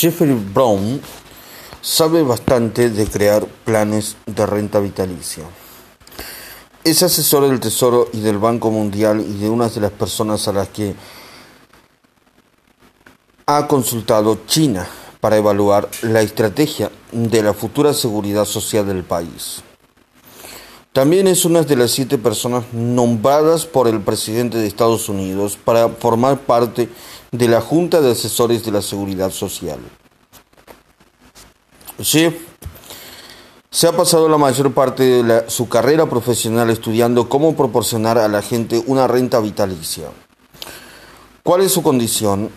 Jeffrey Brown sabe bastante de crear planes de renta vitalicia. Es asesor del Tesoro y del Banco Mundial y de una de las personas a las que ha consultado China para evaluar la estrategia de la futura seguridad social del país. También es una de las siete personas nombradas por el presidente de Estados Unidos para formar parte de la Junta de Asesores de la Seguridad Social. Jeff se ha pasado la mayor parte de su carrera profesional estudiando cómo proporcionar a la gente una renta vitalicia. ¿Cuál es su condición?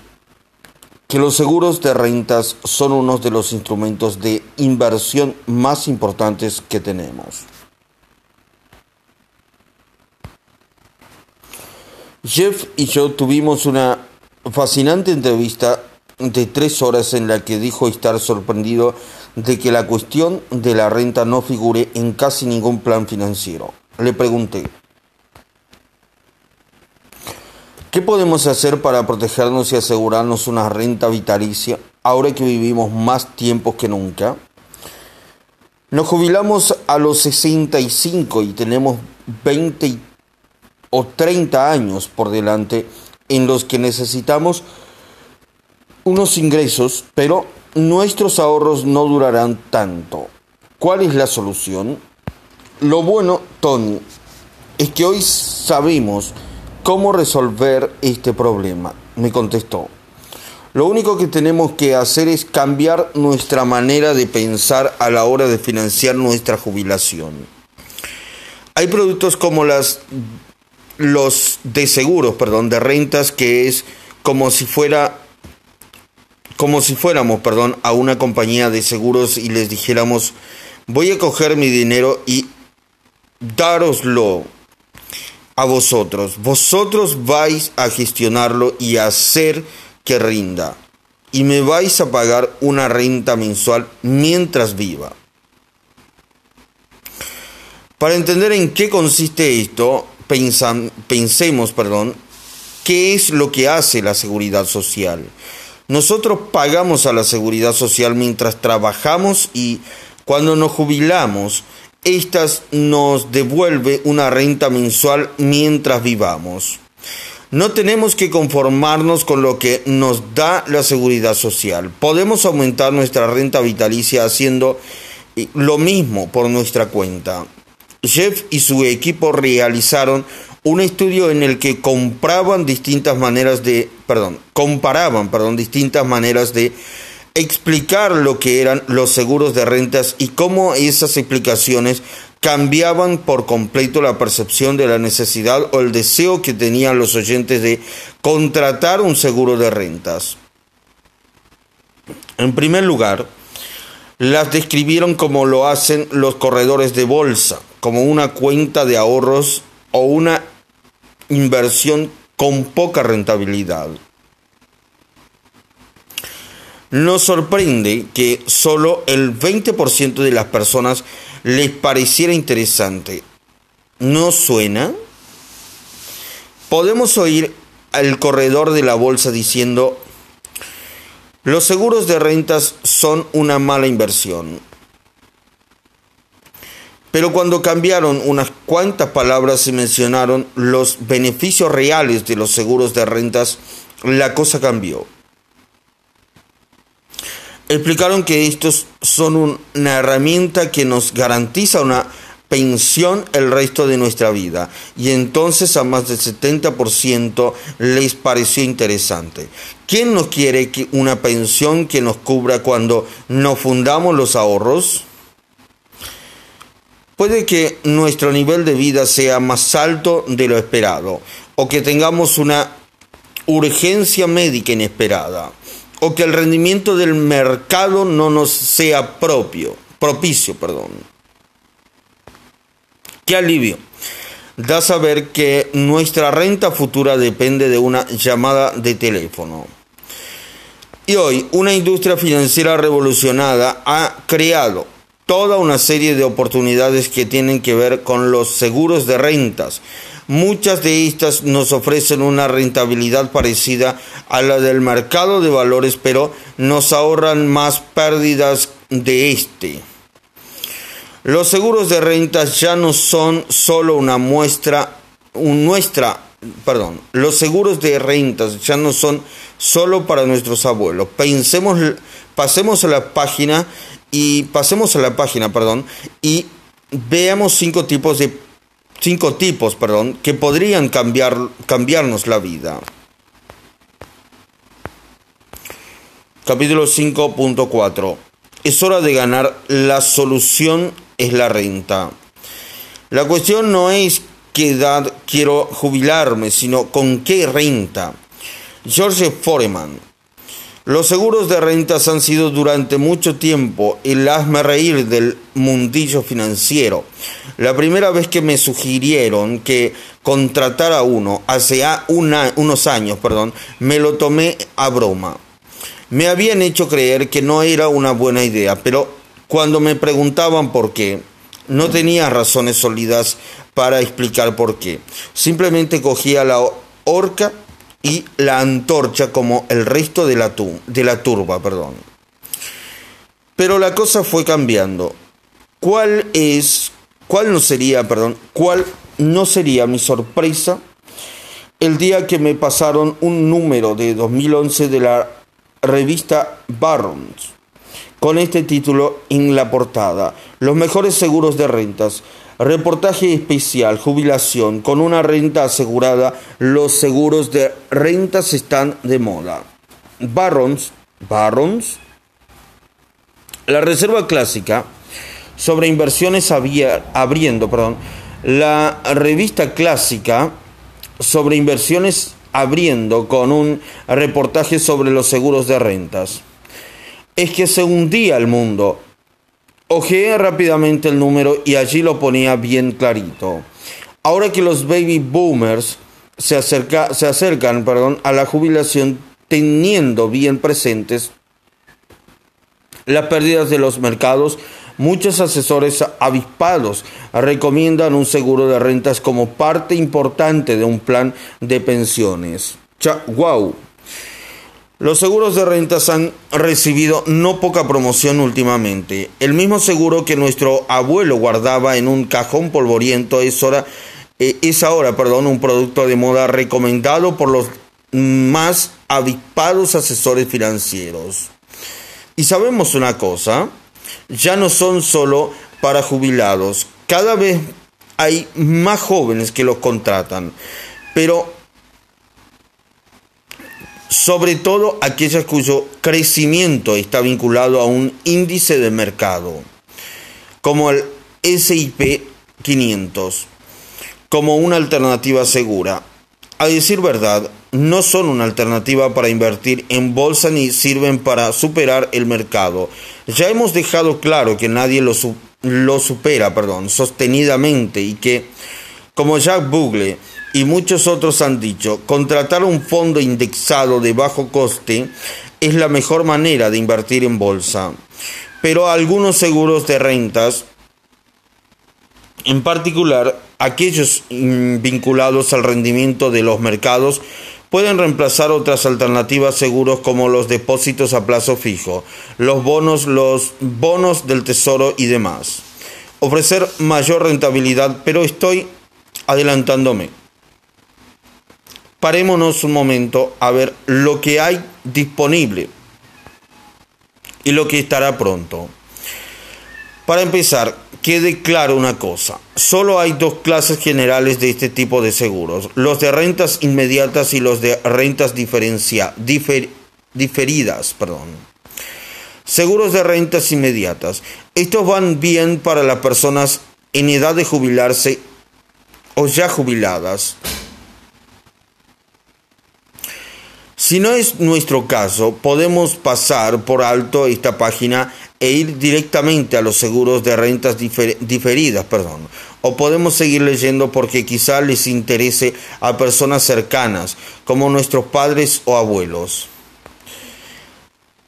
Que los seguros de rentas son uno de los instrumentos de inversión más importantes que tenemos. Jeff y yo tuvimos una fascinante entrevista de tres horas en la que dijo estar sorprendido de que la cuestión de la renta no figure en casi ningún plan financiero. Le pregunté, ¿qué podemos hacer para protegernos y asegurarnos una renta vitalicia ahora que vivimos más tiempo que nunca? Nos jubilamos a los 65 y tenemos 20 o 30 años por delante en los que necesitamos unos ingresos, pero nuestros ahorros no durarán tanto. ¿Cuál es la solución? Lo bueno, Tony, es que hoy sabemos cómo resolver este problema, me contestó. Lo único que tenemos que hacer es cambiar nuestra manera de pensar a la hora de financiar nuestra jubilación. Hay productos como los de seguros, perdón, de rentas, que es como si fuera como si fuéramos, perdón, a una compañía de seguros y les dijéramos, voy a coger mi dinero y daroslo a vosotros. Vosotros vais a gestionarlo y a hacer que rinda. Y me vais a pagar una renta mensual mientras viva. Para entender en qué consiste esto, pensemos, perdón, qué es lo que hace la seguridad social. Nosotros pagamos a la seguridad social mientras trabajamos y cuando nos jubilamos, estas nos devuelve una renta mensual mientras vivamos. No tenemos que conformarnos con lo que nos da la seguridad social. Podemos aumentar nuestra renta vitalicia haciendo lo mismo por nuestra cuenta. Jeff y su equipo realizaron un estudio en el que compraban distintas maneras de, perdón, comparaban, perdón, distintas maneras de explicar lo que eran los seguros de rentas y cómo esas explicaciones cambiaban por completo la percepción de la necesidad o el deseo que tenían los oyentes de contratar un seguro de rentas. En primer lugar, las describieron como lo hacen los corredores de bolsa, como una cuenta de ahorros o una inversión con poca rentabilidad. Nos sorprende que solo el 20% de las personas les pareciera interesante. ¿No suena? Podemos oír al corredor de la bolsa diciendo, los seguros de rentas son una mala inversión. Pero cuando cambiaron unas cuantas palabras y mencionaron los beneficios reales de los seguros de rentas, la cosa cambió. Explicaron que estos son una herramienta que nos garantiza una pensión el resto de nuestra vida. Y entonces a más del 70% les pareció interesante. ¿Quién nos quiere una pensión que nos cubra cuando no fundamos los ahorros? Puede que nuestro nivel de vida sea más alto de lo esperado, o que tengamos una urgencia médica inesperada, o que el rendimiento del mercado no nos sea propio, propicio, perdón. Qué alivio. Da saber que nuestra renta futura depende de una llamada de teléfono. Y hoy una industria financiera revolucionada ha creado toda una serie de oportunidades que tienen que ver con los seguros de rentas, Muchas de estas nos ofrecen una rentabilidad parecida a la del mercado de valores, pero nos ahorran más pérdidas de este. Los seguros de rentas ya no son solo una muestra, nuestra, perdón, los seguros de rentas ya no son solo para nuestros abuelos. Pensemos, pasemos a la página y pasemos a la página, perdón, y veamos cinco tipos de cinco tipos, perdón, que podrían cambiar, cambiarnos la vida. Capítulo 5.4. Es hora de ganar. La solución es la renta. La cuestión no es qué edad quiero jubilarme, sino con qué renta. George Foreman. Los seguros de rentas han sido durante mucho tiempo el hazme reír del mundillo financiero. La primera vez que me sugirieron que contratara uno, hace unos años, perdón, me lo tomé a broma. Me habían hecho creer que no era una buena idea, pero cuando me preguntaban por qué, no tenía razones sólidas para explicar por qué. Simplemente cogía la horca y la antorcha como el resto de la, de la turba. Perdón. Pero la cosa fue cambiando. ¿Cuál es, cuál no sería, perdón, cuál no sería mi sorpresa el día que me pasaron un número de 2011 de la revista Barrons con este título en la portada? Los mejores seguros de rentas. Reportaje especial, jubilación, con una renta asegurada, los seguros de rentas están de moda. Barrons, Barrons, la Reserva Clásica sobre inversiones abriendo, perdón, la revista clásica sobre inversiones abriendo con un reportaje sobre los seguros de rentas. Es que se hundía el mundo Ojeé rápidamente el número y allí lo ponía bien clarito. Ahora que los baby boomers se, acerca, se acercan perdón, a la jubilación teniendo bien presentes las pérdidas de los mercados, muchos asesores avispados recomiendan un seguro de rentas como parte importante de un plan de pensiones. ¡Wow! Los seguros de rentas han recibido no poca promoción últimamente. El mismo seguro que nuestro abuelo guardaba en un cajón polvoriento es ahora, eh, es ahora perdón, un producto de moda recomendado por los más avispados asesores financieros. Y sabemos una cosa, ya no son solo para jubilados, cada vez hay más jóvenes que los contratan, pero sobre todo aquellas cuyo crecimiento está vinculado a un índice de mercado, como el SIP 500, como una alternativa segura. A decir verdad, no son una alternativa para invertir en bolsa ni sirven para superar el mercado. Ya hemos dejado claro que nadie lo, lo supera perdón, sostenidamente y que, como Jack Bugle, y muchos otros han dicho, contratar un fondo indexado de bajo coste es la mejor manera de invertir en bolsa. Pero algunos seguros de rentas, en particular aquellos vinculados al rendimiento de los mercados, pueden reemplazar otras alternativas seguros como los depósitos a plazo fijo, los bonos, los bonos del tesoro y demás. Ofrecer mayor rentabilidad, pero estoy adelantándome parémonos un momento a ver lo que hay disponible y lo que estará pronto. Para empezar, quede claro una cosa, solo hay dos clases generales de este tipo de seguros, los de rentas inmediatas y los de rentas diferidas. Perdón. Seguros de rentas inmediatas. Estos van bien para las personas en edad de jubilarse o ya jubiladas Si no es nuestro caso, podemos pasar por alto esta página e ir directamente a los seguros de rentas diferidas, perdón. O podemos seguir leyendo porque quizá les interese a personas cercanas, como nuestros padres o abuelos.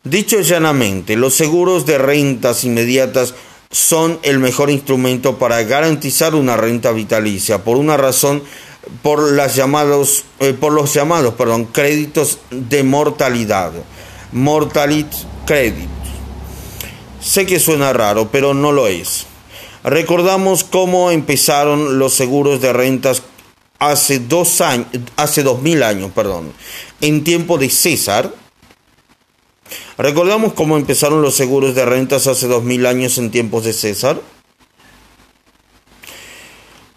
Dicho llanamente, los seguros de rentas inmediatas son el mejor instrumento para garantizar una renta vitalicia, por una razón por, las llamados, eh, por los llamados perdón, créditos de mortalidad, mortality credit. Sé que suena raro, pero no lo es. Recordamos cómo empezaron los seguros de rentas hace dos años, hace dos mil años, perdón, en tiempo de César. Recordamos cómo empezaron los seguros de rentas hace dos mil años en tiempos de César.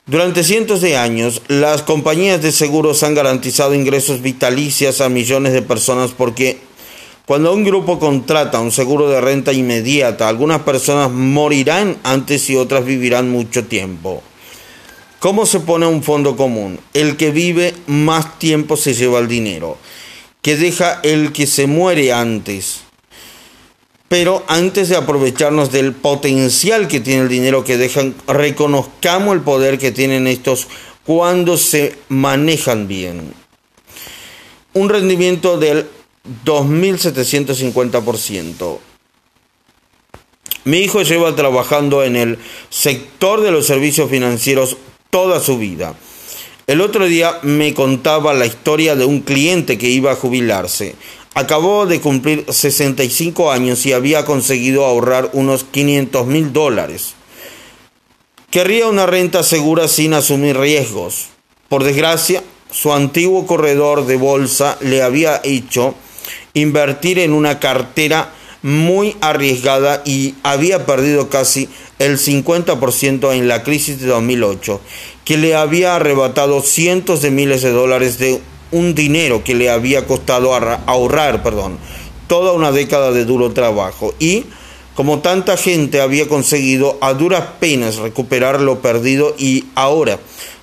Durante cientos de años, las compañías de seguros han garantizado ingresos vitalicios a millones de personas porque cuando un grupo contrata un seguro de renta inmediata, algunas personas morirán antes y otras vivirán mucho tiempo. ¿Cómo se pone un fondo común? El que vive más tiempo se lleva el dinero, que deja el que se muere antes. Pero antes de aprovecharnos del potencial que tiene el dinero que dejan, reconozcamos el poder que tienen estos cuando se manejan bien. Un rendimiento del 2.750%. Mi hijo lleva trabajando en el sector de los servicios financieros toda su vida. El otro día me contaba la historia de un cliente que iba a jubilarse. Acabó de cumplir 65 años y había conseguido ahorrar unos 500 mil dólares. Querría una renta segura sin asumir riesgos. Por desgracia, su antiguo corredor de bolsa le había hecho invertir en una cartera muy arriesgada y había perdido casi el 50% en la crisis de 2008, que le había arrebatado cientos de miles de dólares de un dinero que le había costado ahorrar, perdón, toda una década de duro trabajo y como tanta gente había conseguido a duras penas recuperar lo perdido y ahora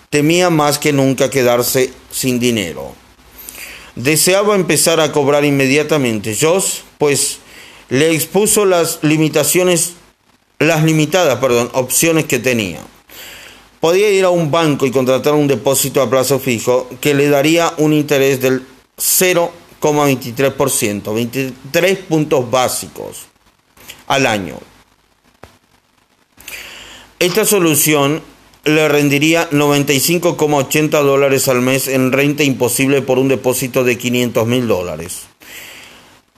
temía más que nunca quedarse sin dinero. Deseaba empezar a cobrar inmediatamente. Joss, pues, le expuso las limitaciones, las limitadas, perdón, opciones que tenía podía ir a un banco y contratar un depósito a plazo fijo que le daría un interés del 0,23%, 23 puntos básicos al año. Esta solución le rendiría 95,80 dólares al mes en renta imposible por un depósito de 500 mil dólares.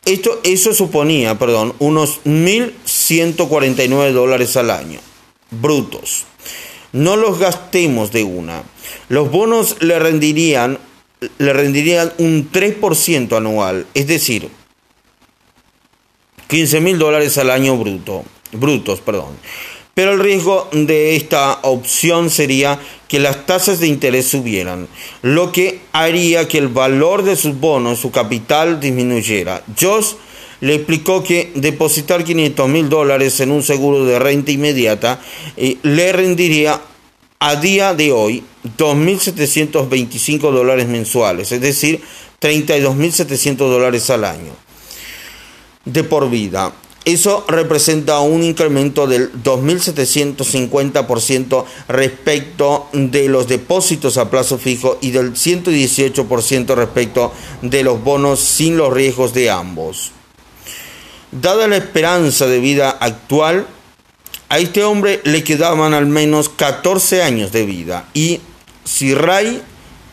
Esto, eso suponía, perdón, unos 1.149 dólares al año, brutos no los gastemos de una. Los bonos le rendirían, le rendirían un 3% anual, es decir, 15 mil dólares al año bruto, brutos. Perdón. Pero el riesgo de esta opción sería que las tasas de interés subieran, lo que haría que el valor de sus bonos, su capital, disminuyera. Le explicó que depositar 500 mil dólares en un seguro de renta inmediata eh, le rendiría a día de hoy 2.725 dólares mensuales, es decir, 32.700 dólares al año de por vida. Eso representa un incremento del 2.750% respecto de los depósitos a plazo fijo y del 118% respecto de los bonos sin los riesgos de ambos. Dada la esperanza de vida actual, a este hombre le quedaban al menos 14 años de vida y si Ray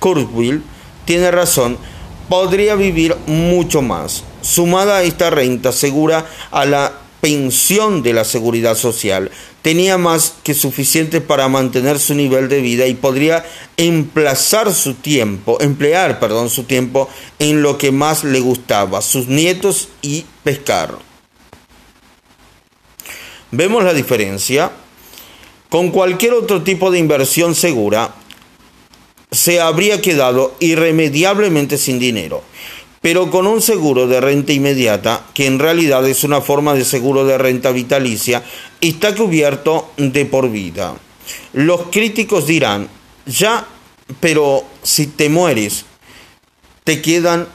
Kurzweil tiene razón, podría vivir mucho más. Sumada a esta renta segura a la pensión de la seguridad social, tenía más que suficiente para mantener su nivel de vida y podría emplazar su tiempo, emplear, perdón, su tiempo en lo que más le gustaba, sus nietos y pescar. ¿Vemos la diferencia? Con cualquier otro tipo de inversión segura, se habría quedado irremediablemente sin dinero. Pero con un seguro de renta inmediata, que en realidad es una forma de seguro de renta vitalicia, está cubierto de por vida. Los críticos dirán, ya, pero si te mueres, te quedan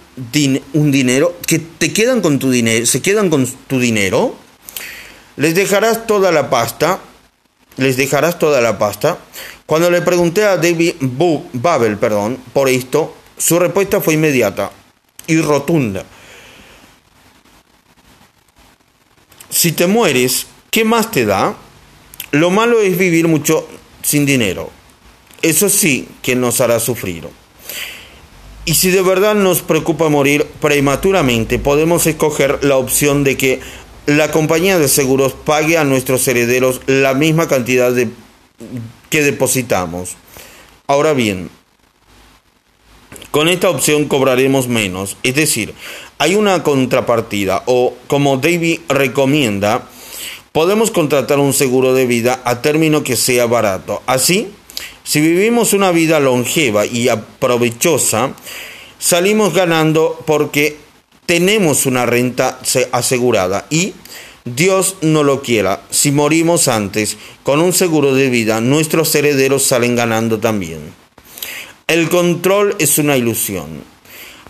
un dinero, que te quedan con tu dinero, se quedan con tu dinero. Les dejarás toda la pasta. Les dejarás toda la pasta. Cuando le pregunté a David Babel perdón, por esto, su respuesta fue inmediata y rotunda. Si te mueres, ¿qué más te da? Lo malo es vivir mucho sin dinero. Eso sí que nos hará sufrir. Y si de verdad nos preocupa morir prematuramente, podemos escoger la opción de que la compañía de seguros pague a nuestros herederos la misma cantidad que depositamos. Ahora bien, con esta opción cobraremos menos, es decir, hay una contrapartida o, como David recomienda, podemos contratar un seguro de vida a término que sea barato. Así, si vivimos una vida longeva y aprovechosa, salimos ganando porque tenemos una renta asegurada y Dios no lo quiera, si morimos antes con un seguro de vida, nuestros herederos salen ganando también. El control es una ilusión.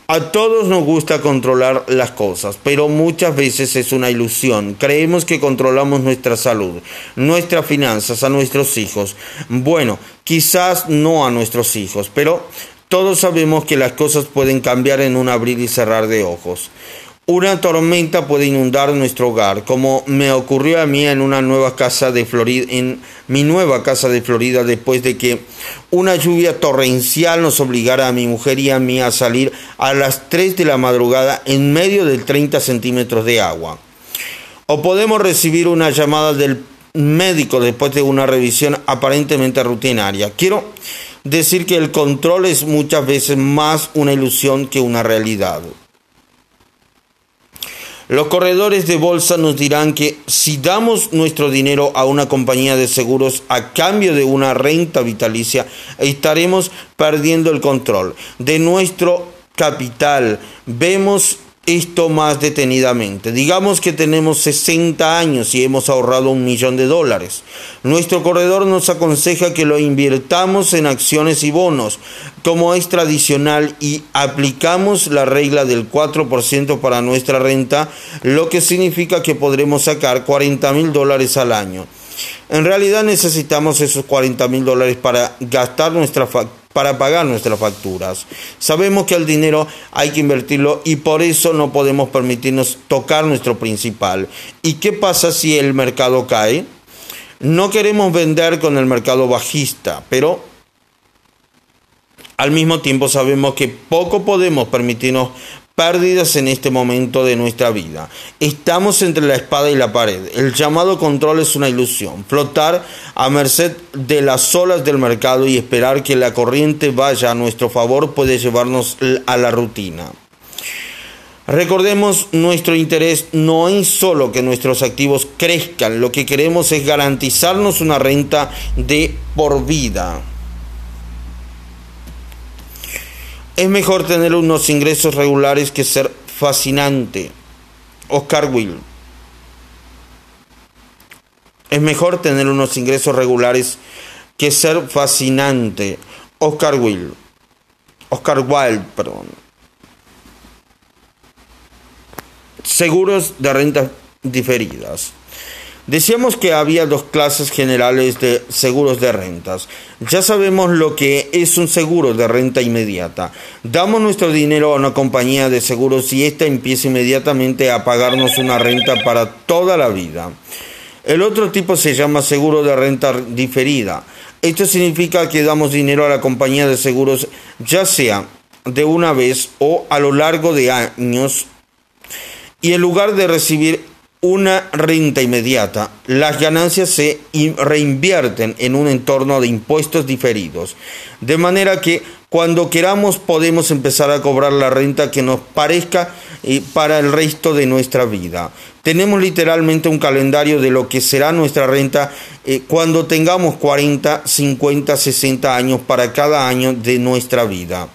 A todos nos gusta controlar las cosas, pero muchas veces es una ilusión. Creemos que controlamos nuestra salud, nuestras finanzas, a nuestros hijos. Bueno, quizás no a nuestros hijos, pero todos sabemos que las cosas pueden cambiar en un abrir y cerrar de ojos. Una tormenta puede inundar nuestro hogar, como me ocurrió a mí en una nueva casa de Florida, en mi nueva casa de Florida, después de que una lluvia torrencial nos obligara a mi mujer y a mí a salir a las 3 de la madrugada en medio de 30 centímetros de agua. O podemos recibir una llamada del médico después de una revisión aparentemente rutinaria. Quiero decir que el control es muchas veces más una ilusión que una realidad. Los corredores de bolsa nos dirán que si damos nuestro dinero a una compañía de seguros a cambio de una renta vitalicia, estaremos perdiendo el control de nuestro capital. Vemos esto más detenidamente. Digamos que tenemos 60 años y hemos ahorrado un millón de dólares. Nuestro corredor nos aconseja que lo invirtamos en acciones y bonos, como es tradicional, y aplicamos la regla del 4% para nuestra renta, lo que significa que podremos sacar 40 mil dólares al año. En realidad necesitamos esos 40 mil dólares para gastar nuestra para pagar nuestras facturas. Sabemos que el dinero hay que invertirlo y por eso no podemos permitirnos tocar nuestro principal. ¿Y qué pasa si el mercado cae? No queremos vender con el mercado bajista, pero al mismo tiempo sabemos que poco podemos permitirnos pérdidas en este momento de nuestra vida. Estamos entre la espada y la pared. El llamado control es una ilusión. Flotar a merced de las olas del mercado y esperar que la corriente vaya a nuestro favor puede llevarnos a la rutina. Recordemos, nuestro interés no es solo que nuestros activos crezcan, lo que queremos es garantizarnos una renta de por vida. Es mejor tener unos ingresos regulares que ser fascinante. Oscar Will. Es mejor tener unos ingresos regulares que ser fascinante. Oscar Will. Oscar Wilde, perdón. Seguros de rentas diferidas. Decíamos que había dos clases generales de seguros de rentas. Ya sabemos lo que es un seguro de renta inmediata. Damos nuestro dinero a una compañía de seguros y ésta empieza inmediatamente a pagarnos una renta para toda la vida. El otro tipo se llama seguro de renta diferida. Esto significa que damos dinero a la compañía de seguros ya sea de una vez o a lo largo de años y en lugar de recibir una renta inmediata, las ganancias se reinvierten en un entorno de impuestos diferidos, de manera que cuando queramos podemos empezar a cobrar la renta que nos parezca eh, para el resto de nuestra vida. Tenemos literalmente un calendario de lo que será nuestra renta eh, cuando tengamos 40, 50, 60 años para cada año de nuestra vida.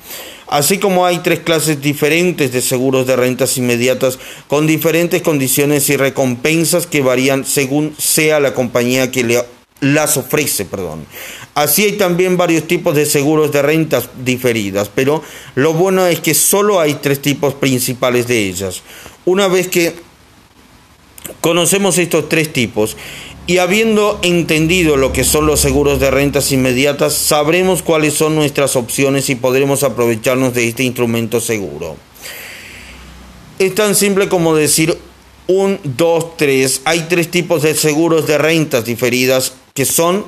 Así como hay tres clases diferentes de seguros de rentas inmediatas con diferentes condiciones y recompensas que varían según sea la compañía que le las ofrece, perdón. Así hay también varios tipos de seguros de rentas diferidas, pero lo bueno es que solo hay tres tipos principales de ellas. Una vez que conocemos estos tres tipos y habiendo entendido lo que son los seguros de rentas inmediatas, sabremos cuáles son nuestras opciones y podremos aprovecharnos de este instrumento seguro. Es tan simple como decir un, dos, tres. Hay tres tipos de seguros de rentas diferidas que son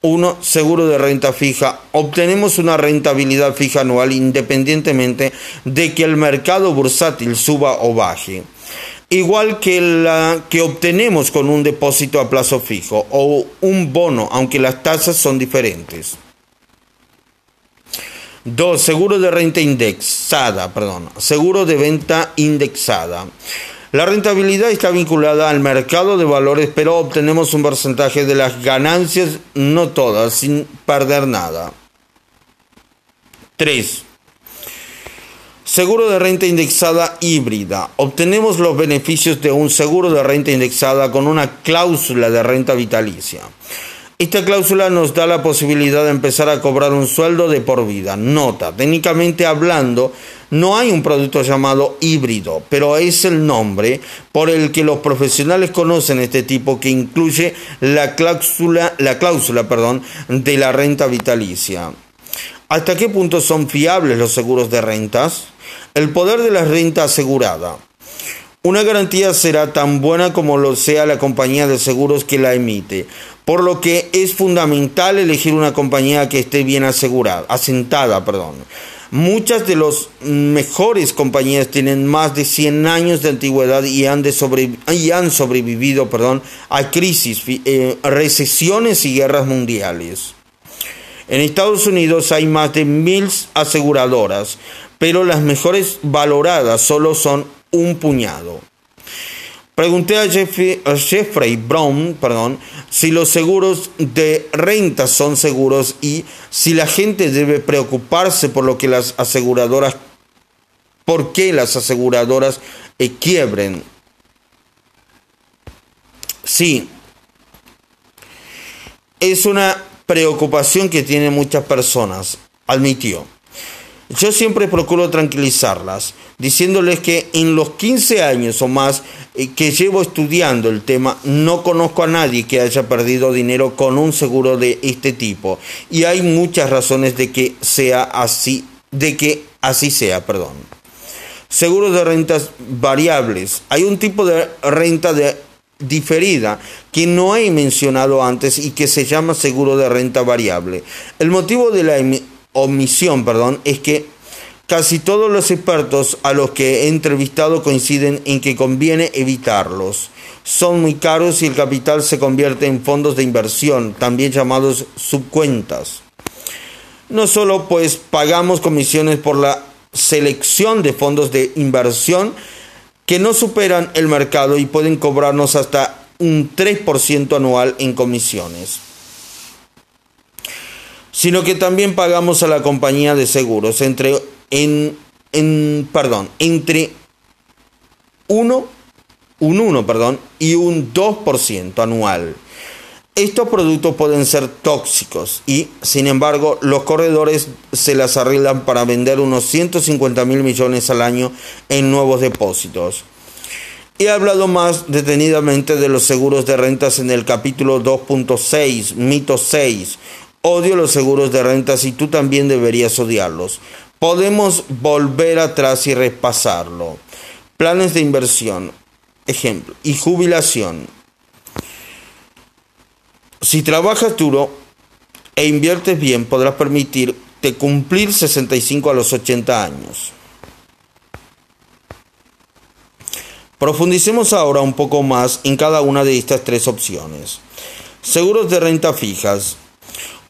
1. Seguro de renta fija. Obtenemos una rentabilidad fija anual independientemente de que el mercado bursátil suba o baje. Igual que la que obtenemos con un depósito a plazo fijo o un bono, aunque las tasas son diferentes. 2. Seguro de renta indexada, perdón. Seguro de venta indexada. La rentabilidad está vinculada al mercado de valores, pero obtenemos un porcentaje de las ganancias, no todas, sin perder nada. 3. Seguro de renta indexada híbrida. Obtenemos los beneficios de un seguro de renta indexada con una cláusula de renta vitalicia. Esta cláusula nos da la posibilidad de empezar a cobrar un sueldo de por vida. Nota, técnicamente hablando, no hay un producto llamado híbrido, pero es el nombre por el que los profesionales conocen este tipo que incluye la cláusula, la cláusula perdón, de la renta vitalicia. ¿Hasta qué punto son fiables los seguros de rentas? El poder de la renta asegurada. Una garantía será tan buena como lo sea la compañía de seguros que la emite, por lo que es fundamental elegir una compañía que esté bien asegurada, asentada, perdón. Muchas de las mejores compañías tienen más de 100 años de antigüedad y han, sobrevivido a crisis, eh, recesiones y guerras mundiales. En Estados Unidos hay más de mil aseguradoras, pero las mejores valoradas solo son un puñado. Pregunté a Jeffrey, Brown perdón, si los seguros de renta son seguros y si la gente debe preocuparse por lo que las aseguradoras, por qué las aseguradoras eh, quiebren. Sí, es una preocupación que tienen muchas personas, admitió. Yo siempre procuro tranquilizarlas, diciéndoles que en los 15 años o más eh, que llevo estudiando el tema, no conozco a nadie que haya perdido dinero con un seguro de este tipo. Y hay muchas razones de que sea así, de que así sea, perdón. Seguros de rentas variables. Hay un tipo de renta de diferida que no he mencionado antes y que se llama seguro de renta variable. El motivo de la omisión, perdón, es que casi todos los expertos a los que he entrevistado coinciden en que conviene evitarlos. Son muy caros y el capital se convierte en fondos de inversión, también llamados subcuentas. No solo pues pagamos comisiones por la selección de fondos de inversión que no superan el mercado y pueden cobrarnos hasta un 3% anual en comisiones sino que también pagamos a la compañía de seguros entre, en, en, perdón, entre 1, un 1 perdón, y un 2% anual. Estos productos pueden ser tóxicos y, sin embargo, los corredores se las arreglan para vender unos 150 mil millones al año en nuevos depósitos. He hablado más detenidamente de los seguros de rentas en el capítulo 2.6, mito 6, Odio los seguros de rentas y tú también deberías odiarlos. Podemos volver atrás y repasarlo. Planes de inversión, ejemplo, y jubilación. Si trabajas duro e inviertes bien, podrás permitirte cumplir 65 a los 80 años. Profundicemos ahora un poco más en cada una de estas tres opciones. Seguros de renta fijas.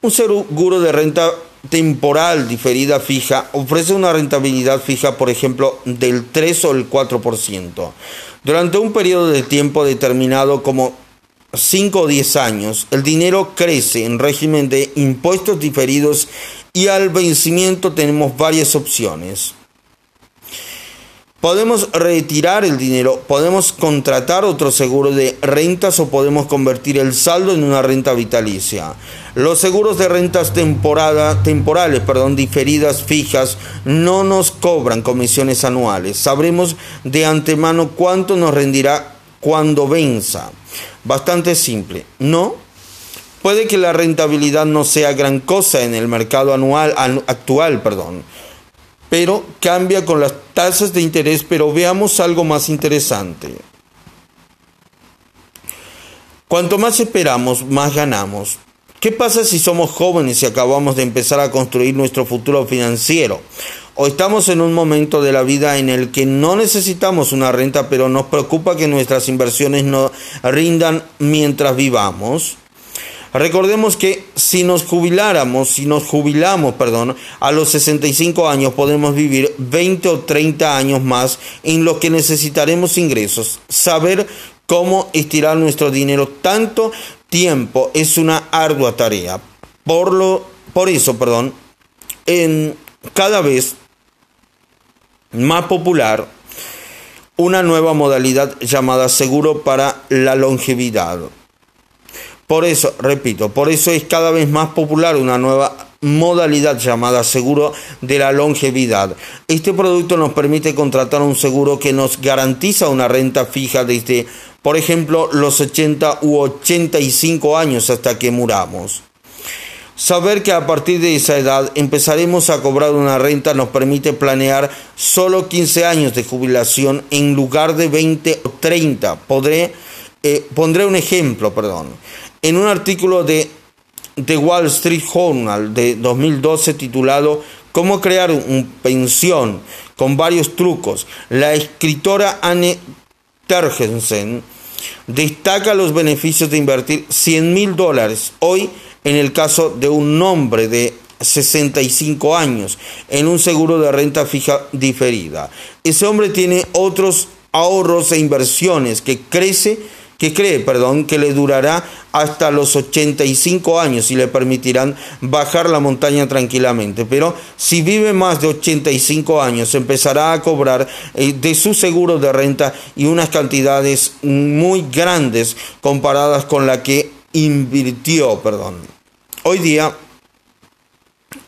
Un seguro de renta temporal diferida fija ofrece una rentabilidad fija, por ejemplo, del 3 o el 4%. Durante un periodo de tiempo determinado como 5 o 10 años, el dinero crece en régimen de impuestos diferidos y al vencimiento tenemos varias opciones. Podemos retirar el dinero, podemos contratar otro seguro de rentas o podemos convertir el saldo en una renta vitalicia. Los seguros de rentas temporada, temporales, perdón, diferidas fijas, no nos cobran comisiones anuales. Sabremos de antemano cuánto nos rendirá cuando venza. Bastante simple, ¿no? Puede que la rentabilidad no sea gran cosa en el mercado anual actual, perdón pero cambia con las tasas de interés, pero veamos algo más interesante. Cuanto más esperamos, más ganamos. ¿Qué pasa si somos jóvenes y acabamos de empezar a construir nuestro futuro financiero? O estamos en un momento de la vida en el que no necesitamos una renta, pero nos preocupa que nuestras inversiones no rindan mientras vivamos. Recordemos que si nos jubiláramos, si nos jubilamos, perdón, a los 65 años podemos vivir 20 o 30 años más en los que necesitaremos ingresos. Saber cómo estirar nuestro dinero tanto tiempo es una ardua tarea. Por, lo, por eso, perdón, en cada vez más popular una nueva modalidad llamada seguro para la longevidad. Por eso, repito, por eso es cada vez más popular una nueva modalidad llamada seguro de la longevidad. Este producto nos permite contratar un seguro que nos garantiza una renta fija desde, por ejemplo, los 80 u 85 años hasta que muramos. Saber que a partir de esa edad empezaremos a cobrar una renta nos permite planear solo 15 años de jubilación en lugar de 20 o 30. Podré, eh, pondré un ejemplo, perdón. En un artículo de The Wall Street Journal de 2012 titulado Cómo crear un pensión con varios trucos, la escritora Anne Tergensen destaca los beneficios de invertir 100 mil dólares hoy en el caso de un hombre de 65 años en un seguro de renta fija diferida. Ese hombre tiene otros ahorros e inversiones que crece que cree, perdón, que le durará hasta los 85 años y le permitirán bajar la montaña tranquilamente. Pero si vive más de 85 años, empezará a cobrar eh, de su seguro de renta y unas cantidades muy grandes comparadas con la que invirtió, perdón. Hoy día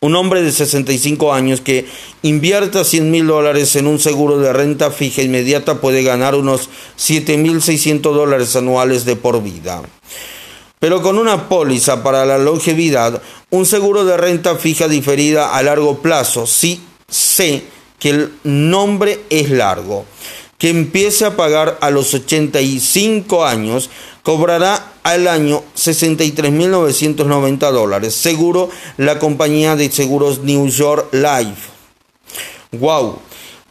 un hombre de 65 años que invierta 100 mil dólares en un seguro de renta fija inmediata puede ganar unos 7.600 dólares anuales de por vida. Pero con una póliza para la longevidad, un seguro de renta fija diferida a largo plazo, sí sé que el nombre es largo, que empiece a pagar a los 85 años, cobrará al año 63.990 dólares. Seguro la compañía de seguros New York Life. Wow.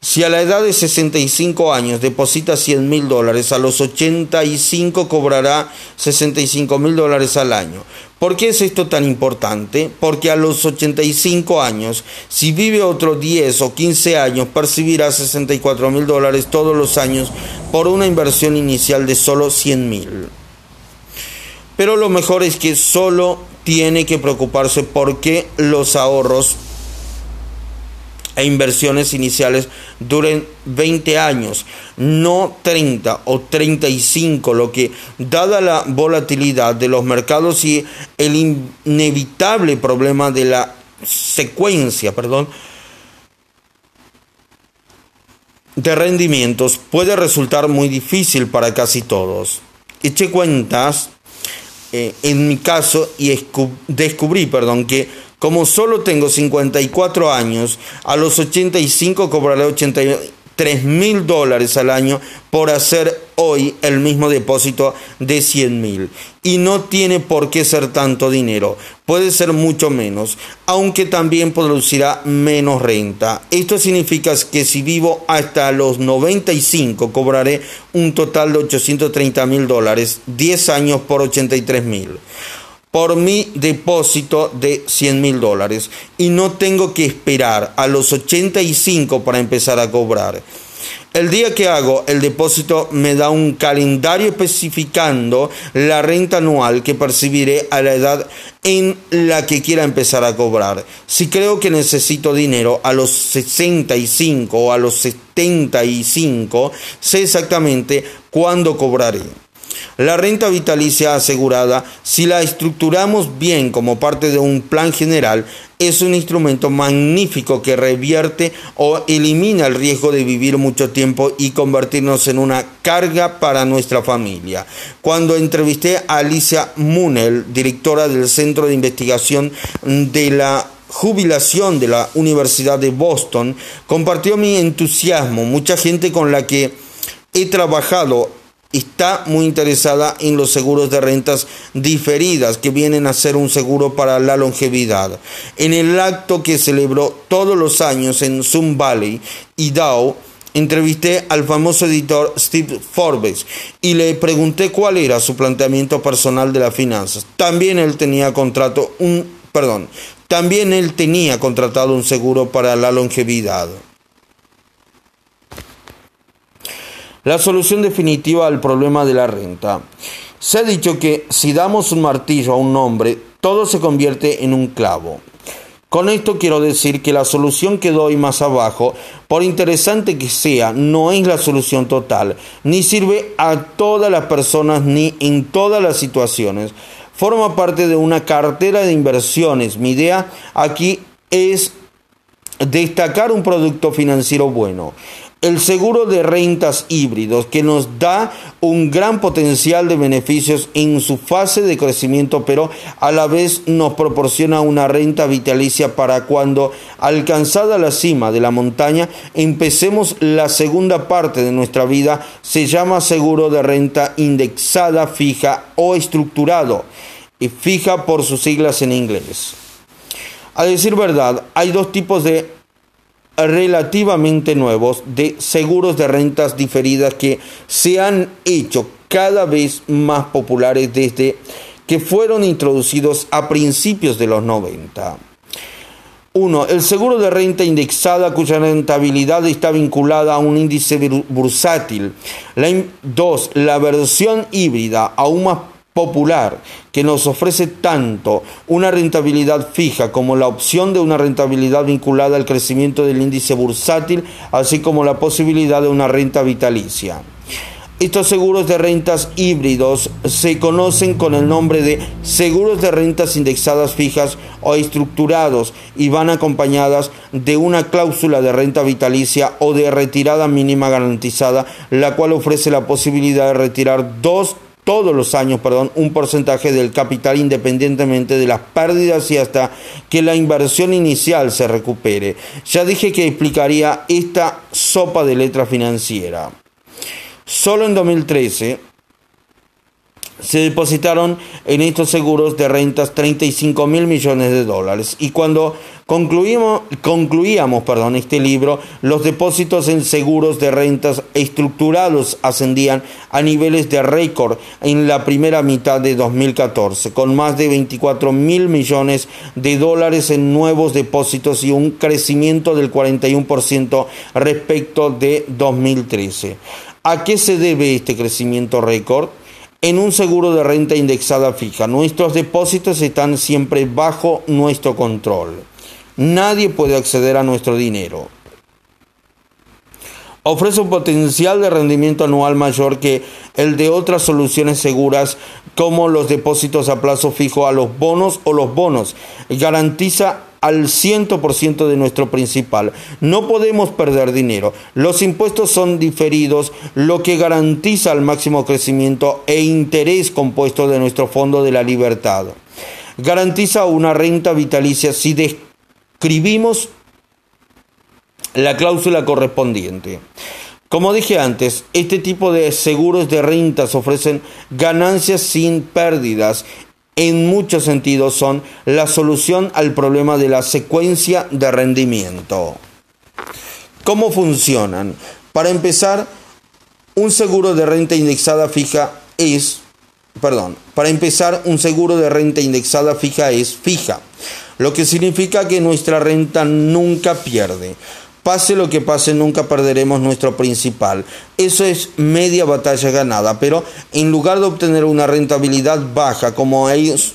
Si a la edad de 65 años deposita 100 mil dólares, a los 85 cobrará 65 mil dólares al año. ¿Por qué es esto tan importante? Porque a los 85 años, si vive otros 10 o 15 años, percibirá 64 mil dólares todos los años por una inversión inicial de solo 100 mil. Pero lo mejor es que solo tiene que preocuparse porque los ahorros e inversiones iniciales duren 20 años, no 30 o 35, lo que, dada la volatilidad de los mercados y el inevitable problema de la secuencia, perdón, de rendimientos, puede resultar muy difícil para casi todos. Eche cuentas eh, en mi caso y descubrí, perdón, que como solo tengo 54 años, a los 85 cobraré 83 mil dólares al año por hacer hoy el mismo depósito de 100 mil. Y no tiene por qué ser tanto dinero, puede ser mucho menos, aunque también producirá menos renta. Esto significa que si vivo hasta los 95 cobraré un total de 830 mil dólares, 10 años por 83 mil por mi depósito de 100 mil dólares y no tengo que esperar a los 85 para empezar a cobrar. El día que hago el depósito me da un calendario especificando la renta anual que percibiré a la edad en la que quiera empezar a cobrar. Si creo que necesito dinero a los 65 o a los 75, sé exactamente cuándo cobraré. La renta vitalicia asegurada, si la estructuramos bien como parte de un plan general, es un instrumento magnífico que revierte o elimina el riesgo de vivir mucho tiempo y convertirnos en una carga para nuestra familia. Cuando entrevisté a Alicia Munel, directora del Centro de Investigación de la jubilación de la Universidad de Boston, compartió mi entusiasmo. Mucha gente con la que he trabajado está muy interesada en los seguros de rentas diferidas que vienen a ser un seguro para la longevidad. En el acto que celebró todos los años en Zoom Valley Dow, entrevisté al famoso editor Steve Forbes y le pregunté cuál era su planteamiento personal de las finanzas. También él tenía contrato un perdón, también él tenía contratado un seguro para la longevidad. La solución definitiva al problema de la renta. Se ha dicho que si damos un martillo a un hombre, todo se convierte en un clavo. Con esto quiero decir que la solución que doy más abajo, por interesante que sea, no es la solución total, ni sirve a todas las personas ni en todas las situaciones. Forma parte de una cartera de inversiones. Mi idea aquí es destacar un producto financiero bueno el seguro de rentas híbridos que nos da un gran potencial de beneficios en su fase de crecimiento, pero a la vez nos proporciona una renta vitalicia para cuando alcanzada la cima de la montaña empecemos la segunda parte de nuestra vida, se llama seguro de renta indexada, fija o estructurado, y fija por sus siglas en inglés. A decir verdad, hay dos tipos de relativamente nuevos de seguros de rentas diferidas que se han hecho cada vez más populares desde que fueron introducidos a principios de los 90. 1. El seguro de renta indexada cuya rentabilidad está vinculada a un índice bursátil. 2. La versión híbrida, aún más popular que nos ofrece tanto una rentabilidad fija como la opción de una rentabilidad vinculada al crecimiento del índice bursátil, así como la posibilidad de una renta vitalicia. Estos seguros de rentas híbridos se conocen con el nombre de seguros de rentas indexadas fijas o estructurados y van acompañadas de una cláusula de renta vitalicia o de retirada mínima garantizada, la cual ofrece la posibilidad de retirar dos todos los años, perdón, un porcentaje del capital independientemente de las pérdidas y hasta que la inversión inicial se recupere. Ya dije que explicaría esta sopa de letra financiera. Solo en 2013 se depositaron en estos seguros de rentas 35 mil millones de dólares y cuando concluimos, concluíamos perdón, este libro, los depósitos en seguros de rentas estructurados ascendían a niveles de récord en la primera mitad de 2014, con más de 24 mil millones de dólares en nuevos depósitos y un crecimiento del 41% respecto de 2013. ¿A qué se debe este crecimiento récord? En un seguro de renta indexada fija. Nuestros depósitos están siempre bajo nuestro control. Nadie puede acceder a nuestro dinero. Ofrece un potencial de rendimiento anual mayor que el de otras soluciones seguras como los depósitos a plazo fijo a los bonos o los bonos. Garantiza al 100% de nuestro principal. No podemos perder dinero. Los impuestos son diferidos, lo que garantiza el máximo crecimiento e interés compuesto de nuestro fondo de la libertad. Garantiza una renta vitalicia si describimos la cláusula correspondiente. Como dije antes, este tipo de seguros de rentas ofrecen ganancias sin pérdidas en muchos sentidos son la solución al problema de la secuencia de rendimiento. ¿Cómo funcionan? Para empezar, un seguro de renta indexada fija es, perdón, para empezar, un seguro de renta indexada fija es fija, lo que significa que nuestra renta nunca pierde. Pase lo que pase, nunca perderemos nuestro principal. Eso es media batalla ganada, pero en lugar de obtener una rentabilidad baja como,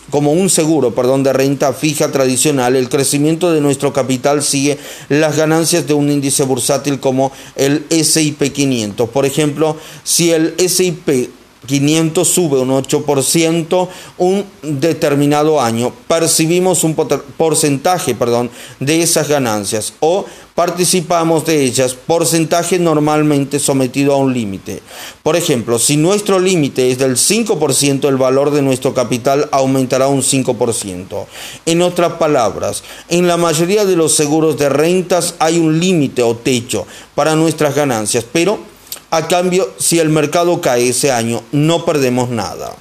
como un seguro perdón, de renta fija tradicional, el crecimiento de nuestro capital sigue las ganancias de un índice bursátil como el SIP 500. Por ejemplo, si el SIP 500 sube un 8% un determinado año, percibimos un porcentaje perdón, de esas ganancias o participamos de ellas, porcentaje normalmente sometido a un límite. Por ejemplo, si nuestro límite es del 5%, el valor de nuestro capital aumentará un 5%. En otras palabras, en la mayoría de los seguros de rentas hay un límite o techo para nuestras ganancias, pero A cambio, si el mercado cae ese año, no perdemos nada.